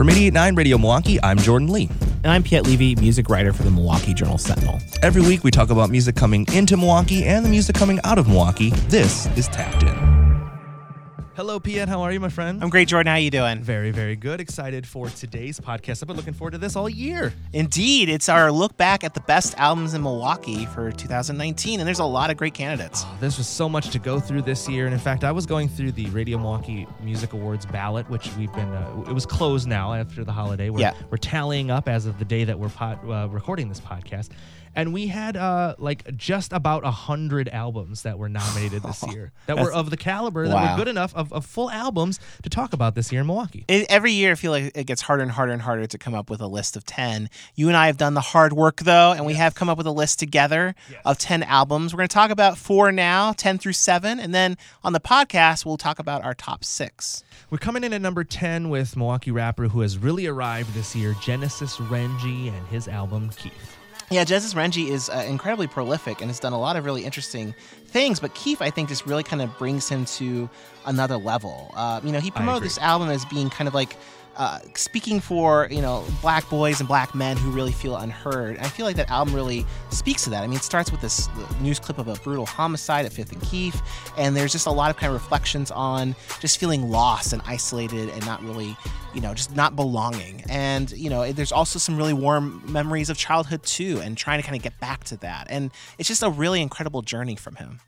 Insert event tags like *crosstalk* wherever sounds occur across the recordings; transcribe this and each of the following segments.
From 88.9 Radio Milwaukee, I'm Jordan Lee. And I'm Piet Levy, music writer for the Milwaukee Journal Sentinel. Every week we talk about music coming into Milwaukee and the music coming out of Milwaukee. This is Tapped In. Hello, Piet. How are you, my friend? I'm great, Jordan. How are you doing? Very, very good. Excited for today's podcast. I've been looking forward to this all year. Indeed. It's our look back at the best albums in Milwaukee for 2019, and there's a lot of great candidates. Oh, there's just so much to go through this year. And in fact, I was going through the Radio Milwaukee Music Awards ballot, which we've been, uh, it was closed now after the holiday. We're, Yeah. we're tallying up as of the day that we're uh, recording this podcast. And we had uh, like just about a hundred albums that were nominated this *laughs* year that were of the caliber that Wow. were good enough of, of full albums to talk about this year in Milwaukee. It, every year, I feel like it gets harder and harder and harder to come up with a list of 10. You and I have done the hard work, though, and we have come up with a list together Yes. of 10 albums. We're going to talk about four now, 10 through 7, and then on the podcast, we'll talk about our top six. We're coming in at number 10 with Milwaukee rapper who has really arrived this year, Genesis Renji, and his album Keith. Yeah, Genesis Renji is uh, incredibly prolific and has done a lot of really interesting things. But Keith, I think, just really kind of brings him to another level. Uh, you know, he promoted this album as being kind of like uh, speaking for you know black boys and black men who really feel unheard. And I feel like that album really speaks to that. I mean, it starts with this news clip of a brutal homicide at Fifth and Keith, and there's just a lot of kind of reflections on just feeling lost and isolated and not really you know, just not belonging. And, you know, there's also some really warm memories of childhood too, and trying to kind of get back to that. And it's just a really incredible journey from him.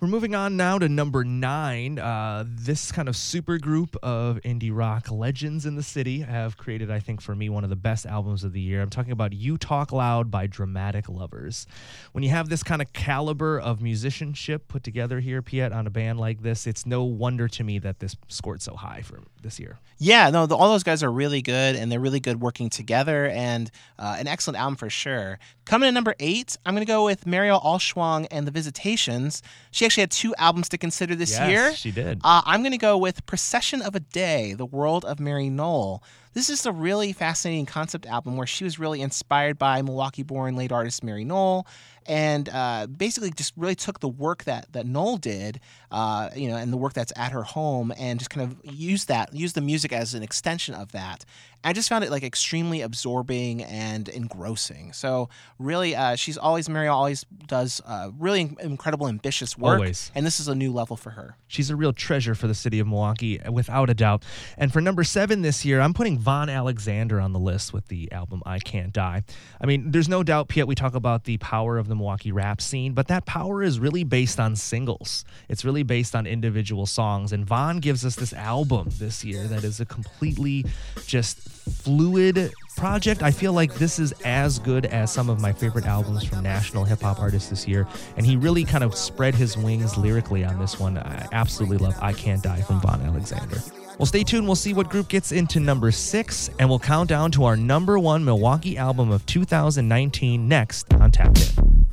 We're moving on now to number nine. Uh, this kind of super group of indie rock legends in the city have created, I think, for me, one of the best albums of the year. I'm talking about You Talk Loud by Dramatic Lovers. When you have this kind of caliber of musicianship put together here, Piet, on a band like this, it's no wonder to me that this scored so high for this year. Yeah, no, the, all those guys are really good, and they're really good working together, and uh, an excellent album for sure. Coming in number eight, I'm going to go with Marielle Allschwang and the Visitations. She actually had two albums to consider this Yes, year. she did. Uh, I'm going to go with Procession of a Day, The World of Mary Nohl. This is a really fascinating concept album where she was really inspired by Milwaukee born late artist Mary Nohl and uh, basically just really took the work that, that Nohl did, uh, you know, and the work that's at her home and just kind of used that, used the music as an extension of that. I just found it like extremely absorbing and engrossing. So really, uh, she's always, Mary always does uh, really incredible, ambitious work. Always. And this is a new level for her. She's a real treasure for the city of Milwaukee, without a doubt. And for number seven this year, I'm putting Von Alexander on the list with the album I Can't Die. I mean, there's no doubt, Piet, we talk about the power of the Milwaukee rap scene, but that power is really based on singles. It's really based on individual songs. And Von gives us this album this year that is a completely just fluid project. I feel like this is as good as some of my favorite albums from national hip hop artists this year. And he really kind of spread his wings lyrically on this one. I absolutely love I Can't Die from Von Alexander. Well, stay tuned. We'll see what group gets into number six, and we'll count down to our number one Milwaukee album of 2019 next on Tapped In.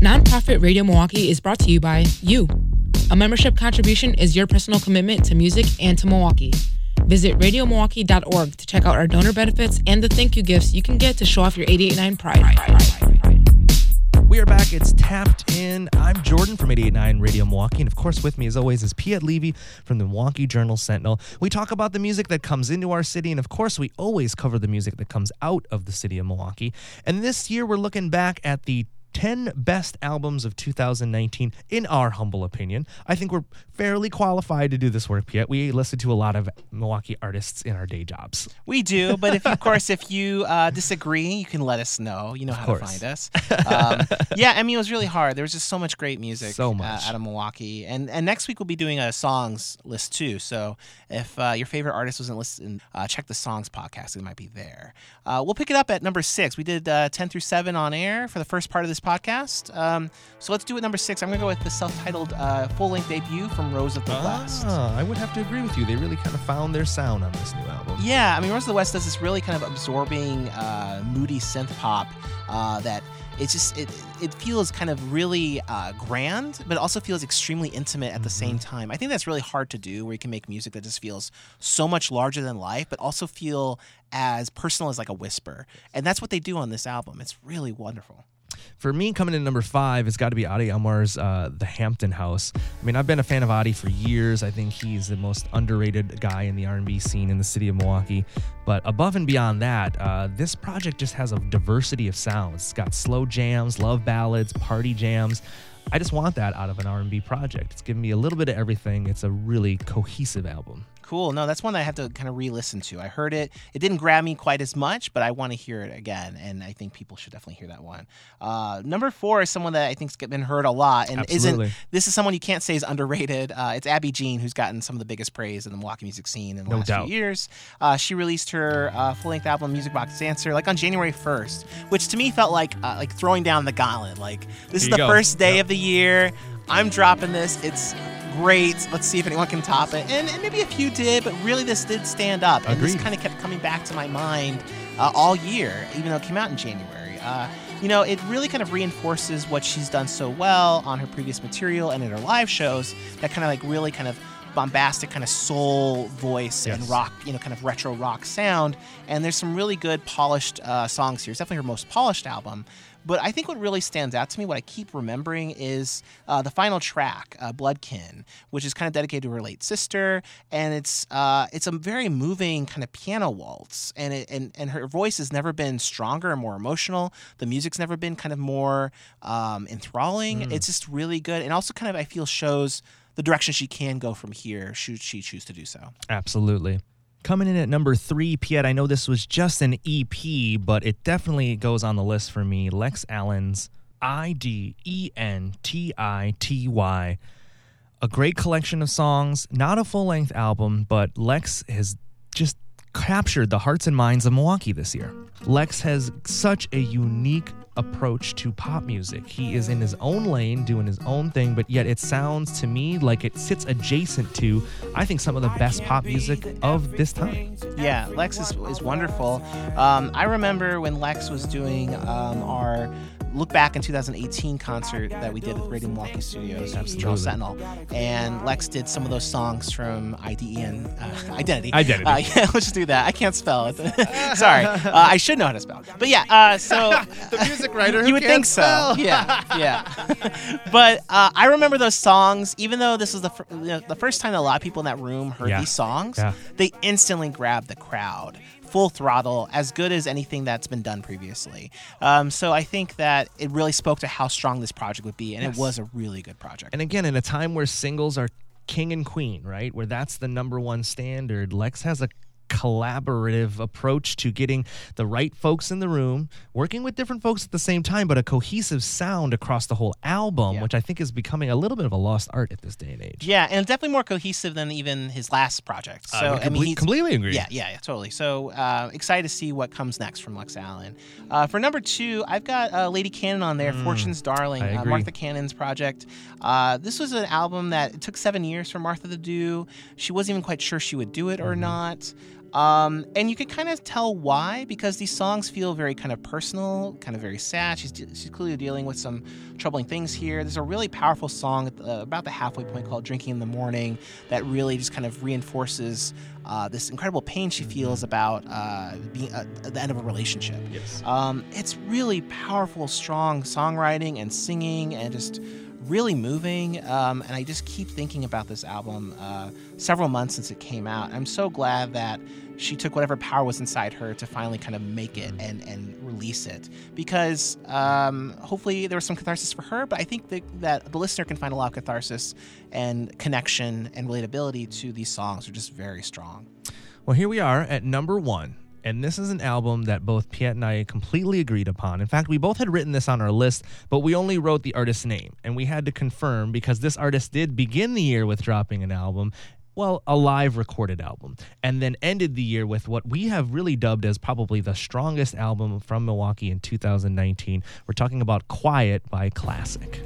Nonprofit Radio Milwaukee is brought to you by you. A membership contribution is your personal commitment to music and to Milwaukee. Visit radiomilwaukee.org to check out our donor benefits and the thank you gifts you can get to show off your 889 pride. We are back. It's Tapped In. I'm Jordan from 889 Radio Milwaukee. And of course, with me as always is Piet Levy from the Milwaukee Journal Sentinel. We talk about the music that comes into our city. And of course, we always cover the music that comes out of the city of Milwaukee. And this year, we're looking back at the 10 best albums of 2019, in our humble opinion. I think we're fairly qualified to do this work, Piet. We listen to a lot of Milwaukee artists in our day jobs. We do, but if of *laughs* course if you uh, disagree, you can let us know. You know how to find us. *laughs* Um, yeah, I mean it was really hard. There was just so much great music, So uh, much. out of Milwaukee, and and next week we'll be doing a songs list too. So if uh, your favorite artist wasn't listening, uh, check the songs podcast. It might be there. Uh, we'll pick it up at number six. We did uh, ten through seven on air for the first part of this podcast. Um, so let's do it number six. I'm gonna go with the self-titled uh, full-length debut from Rose of the West. Ah, I would have to agree with you. They really kind of found their sound on this new album. Yeah, I mean, Rose of the West does this really kind of absorbing, uh, moody synth pop uh, that it's just it it feels kind of really uh, grand, but it also feels extremely intimate at the same time. I think that's really hard to do, where you can make music that just feels so much larger than life, but also feel as personal as like a whisper. And that's what they do on this album. It's really wonderful. For me, coming in number five it's got to be Adi Elmar's uh, The Hampton House. I mean, I've been a fan of Adi for years. I think he's the most underrated guy in the R&B scene in the city of Milwaukee. But above and beyond that, uh, this project just has a diversity of sounds. It's got slow jams, love ballads, party jams. I just want that out of an R&B project. It's giving me a little bit of everything. It's a really cohesive album. Cool. No, that's one that I have to kind of re-listen to. I heard it. It didn't grab me quite as much, but I want to hear it again, and I think people should definitely hear that one. Uh, number four is someone that I think's been heard a lot, and Absolutely. isn't. This is someone you can't say is underrated. Uh, it's Abby Jeanne, who's gotten some of the biggest praise in the Milwaukee music scene in the No last doubt. few years. Uh, she released her uh, full-length album, Music Box Dancer, like on January 1st, which to me felt like uh, like throwing down the gauntlet. Like this is the go. first day of the year. I'm dropping this. It's great. Let's see if anyone can top it. And, and maybe a few did, but really this did stand up. And this kind of kept coming back to my mind uh, all year, even though it came out in January. Uh, you know, it really kind of reinforces what she's done so well on her previous material and in her live shows. That kind of like really kind of bombastic kind of soul voice and rock, you know, kind of retro rock sound. And there's some really good polished uh, songs here. It's definitely her most polished album. But I think what really stands out to me, what I keep remembering, is uh, the final track, uh, "Bloodkin," which is kind of dedicated to her late sister, and it's uh, it's a very moving kind of piano waltz, and it, and and her voice has never been stronger and more emotional. The music's never been kind of more um, enthralling. It's just really good, and also kind of I feel shows the direction she can go from here should she choose to do so. Absolutely. Coming in at number three, Piet, I know this was just an EP, but it definitely goes on the list for me. Lex Allen's I D E N T I T Y. A great collection of songs, not a full length album, but Lex has just captured the hearts and minds of Milwaukee this year. Lex has such a unique approach to pop music. He is in his own lane, doing his own thing, but yet it sounds to me like it sits adjacent to, I think, some of the best pop music of this time. Yeah, Lex is, is wonderful. Um, I remember when Lex was doing um, our Look Back in 2018 concert that we did at Radio Milwaukee Studios, Charles Sentinel, and Lex did some of those songs from IDEN, uh, *laughs* Identity. Identity. Uh, yeah, *laughs* let's just do that. I can't spell it. *laughs* Sorry, uh, I should know how to spell. It. But yeah, uh, so The music writer you would think so. Yeah, yeah. but uh, I remember those songs, even though this was the, fir- you know, the first time that a lot of people in that room heard Yeah. these songs, Yeah. they instantly grabbed the crowd. Full throttle, as good as anything that's been done previously. Um, so I think that it really spoke to how strong this project would be, and Yes. it was a really good project. And again, in a time where singles are king and queen, right? Where that's the number one standard, Lex has a collaborative approach to getting the right folks in the room, working with different folks at the same time, but a cohesive sound across the whole album, Yeah. which I think is becoming a little bit of a lost art at this day and age. Yeah, and definitely more cohesive than even his last project. So I would I mean, comple- completely agree. Yeah, yeah, yeah, totally. So uh, excited to see what comes next from Lex Allen. Uh, for number two, I've got uh, Lady Cannon on there, Fortune's Darling, Mm. Uh. Martha Cannon's project. Uh, this was an album that it took seven years for Martha to do. She wasn't even quite sure she would do it or Mm-hmm. not. Um, and you can kind of tell why because these songs feel very kind of personal, kind of very sad. She's, de- she's clearly dealing with some troubling things here. There's a really powerful song at the, about the halfway point called Drinking in the Morning that really just kind of reinforces uh, this incredible pain she feels about uh, being uh, at the end of a relationship. Yes. Um, it's really powerful, strong songwriting and singing, and just really moving. Um, and I just keep thinking about this album uh, several months since it came out. I'm so glad that she took whatever power was inside her to finally kind of make it and, and release it because um, hopefully there was some catharsis for her but i think that, that the listener can find a lot of catharsis and connection and relatability to these songs are just very strong Well, here we are at number one. And this is an album that both Piet and I completely agreed upon. In fact, we both had written this on our list, but we only wrote the artist's name. And we had to confirm because this artist did begin the year with dropping an album. Well, a live recorded album, and then ended the year with what we have really dubbed as probably the strongest album from Milwaukee in 2019. We're talking about Quiet by Klassik.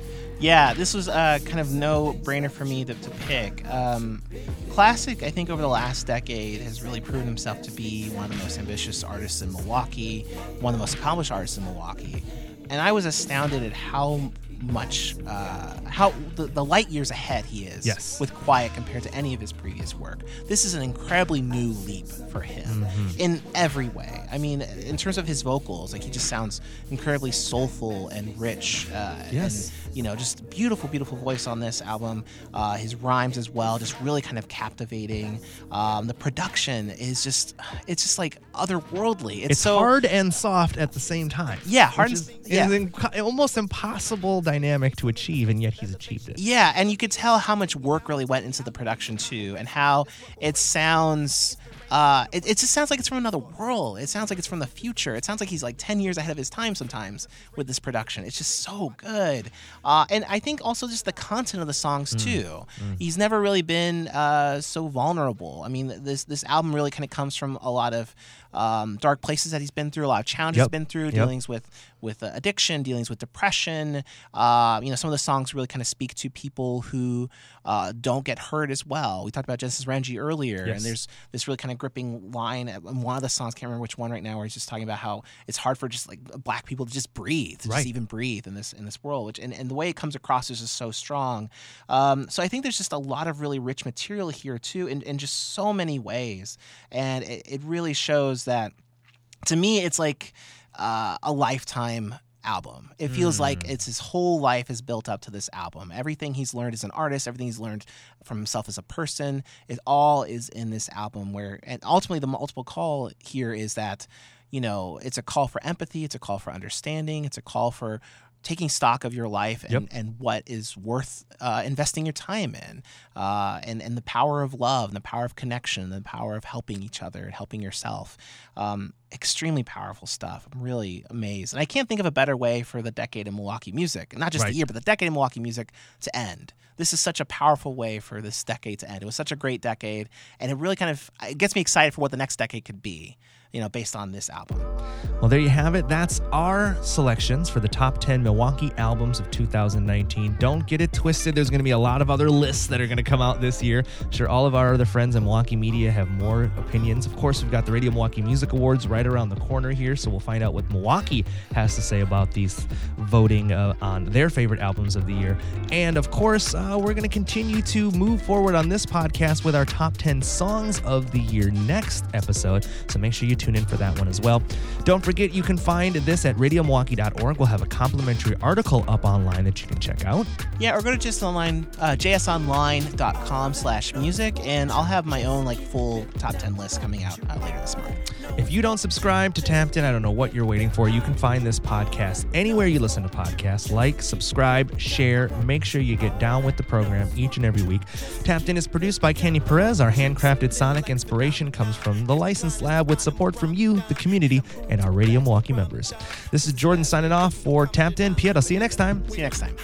Yeah, this was uh, kind of no brainer for me to, to pick. Um, Klassik, I think, over the last decade has really proven himself to be one of the most ambitious artists in Milwaukee, one of the most accomplished artists in Milwaukee. And I was astounded at how much uh, how the, the light years ahead he is Yes. with Quiet compared to any of his previous work. This is an incredibly new leap for him in every way. I mean, in terms of his vocals, like he just sounds incredibly soulful and rich. Uh, Yes. And, you know, just beautiful, beautiful voice on this album. Uh, his rhymes as well, just really kind of captivating. Um, the production is just, it's just like otherworldly. It's, It's so hard and soft at the same time. Yeah, hard which and- is, yeah. is inc- almost impossible dynamic to achieve, and yet he's achieved it. Yeah, and you could tell how much work really went into the production too, and how it sounds. Uh, it, it just sounds like it's from another world. It sounds like it's from the future. It sounds like he's like 10 years ahead of his time sometimes with this production. It's just so good. Uh, and I think also just the content of the songs too. He's never really been uh, so vulnerable. I mean, this this album really kind of comes from a lot of um, dark places that he's been through, a lot of challenges Yep. he's been through, Yep. dealings with with uh, addiction, dealings with depression. Uh, you know, some of the songs really kind of speak to people who uh, don't get hurt as well. We talked about Genesis Renji earlier, Yes. and there's this really kind of gripping line in one of the songs. Can't remember which one right now, where he's just talking about how it's hard for just like black people to just breathe, to Right. just even breathe in this in this world. Which and, and the way it comes across is just so strong. Um, so I think there's just a lot of really rich material here too, in, in just so many ways, and it, it really shows that to me it's like uh, a lifetime album. It feels like it's his whole life is built up to this album. Everything he's learned as an artist everything he's learned from himself as a person it all is in this album where and ultimately the multiple call here is that you know it's a call for empathy it's a call for understanding it's a call for taking stock of your life and, Yep. and what is worth uh, investing your time in uh, and, and the power of love and the power of connection and the power of helping each other and helping yourself. Um, extremely powerful stuff. I'm really amazed. And i can't think of a better way for the decade of milwaukee music not just Right. the year but the decade of milwaukee music to end. This is such a powerful way for this decade to end. It was such a great decade and it really kind of it gets me excited for what the next decade could be you know based on this album Well, there you have it. That's our selections for the top 10 Milwaukee albums of 2019. Don't get it twisted. There's going to be a lot of other lists that are going to come out this year. I'm sure all of our other friends in Milwaukee media have more opinions. Of course, we've got the Radio Milwaukee Music Awards right around the corner here, so we'll find out what Milwaukee has to say about these voting uh, on their favorite albums of the year. And of course, uh, we're going to continue to move forward on this podcast with our top 10 songs of the year next episode. So make sure you tune in for that one as well. Don't forget, you can find this at radiomilwaukee.org. We'll have a complimentary article up online that you can check out. Yeah, or go to just online, uh, jsonline.com slash music, and I'll have my own like full top 10 list coming out uh, later this month. If you don't subscribe to Tapped In, I don't know what you're waiting for. You can find this podcast anywhere you listen to podcasts. Like, subscribe, share. Make sure you get down with the program each and every week. Tapped In is produced by Kenny Perez. Our handcrafted sonic inspiration comes from the License Lab with support from you, the community, and our Radio Milwaukee members. This is Jordan signing off for Tapped In. Piet, I'll see you next time. See you next time.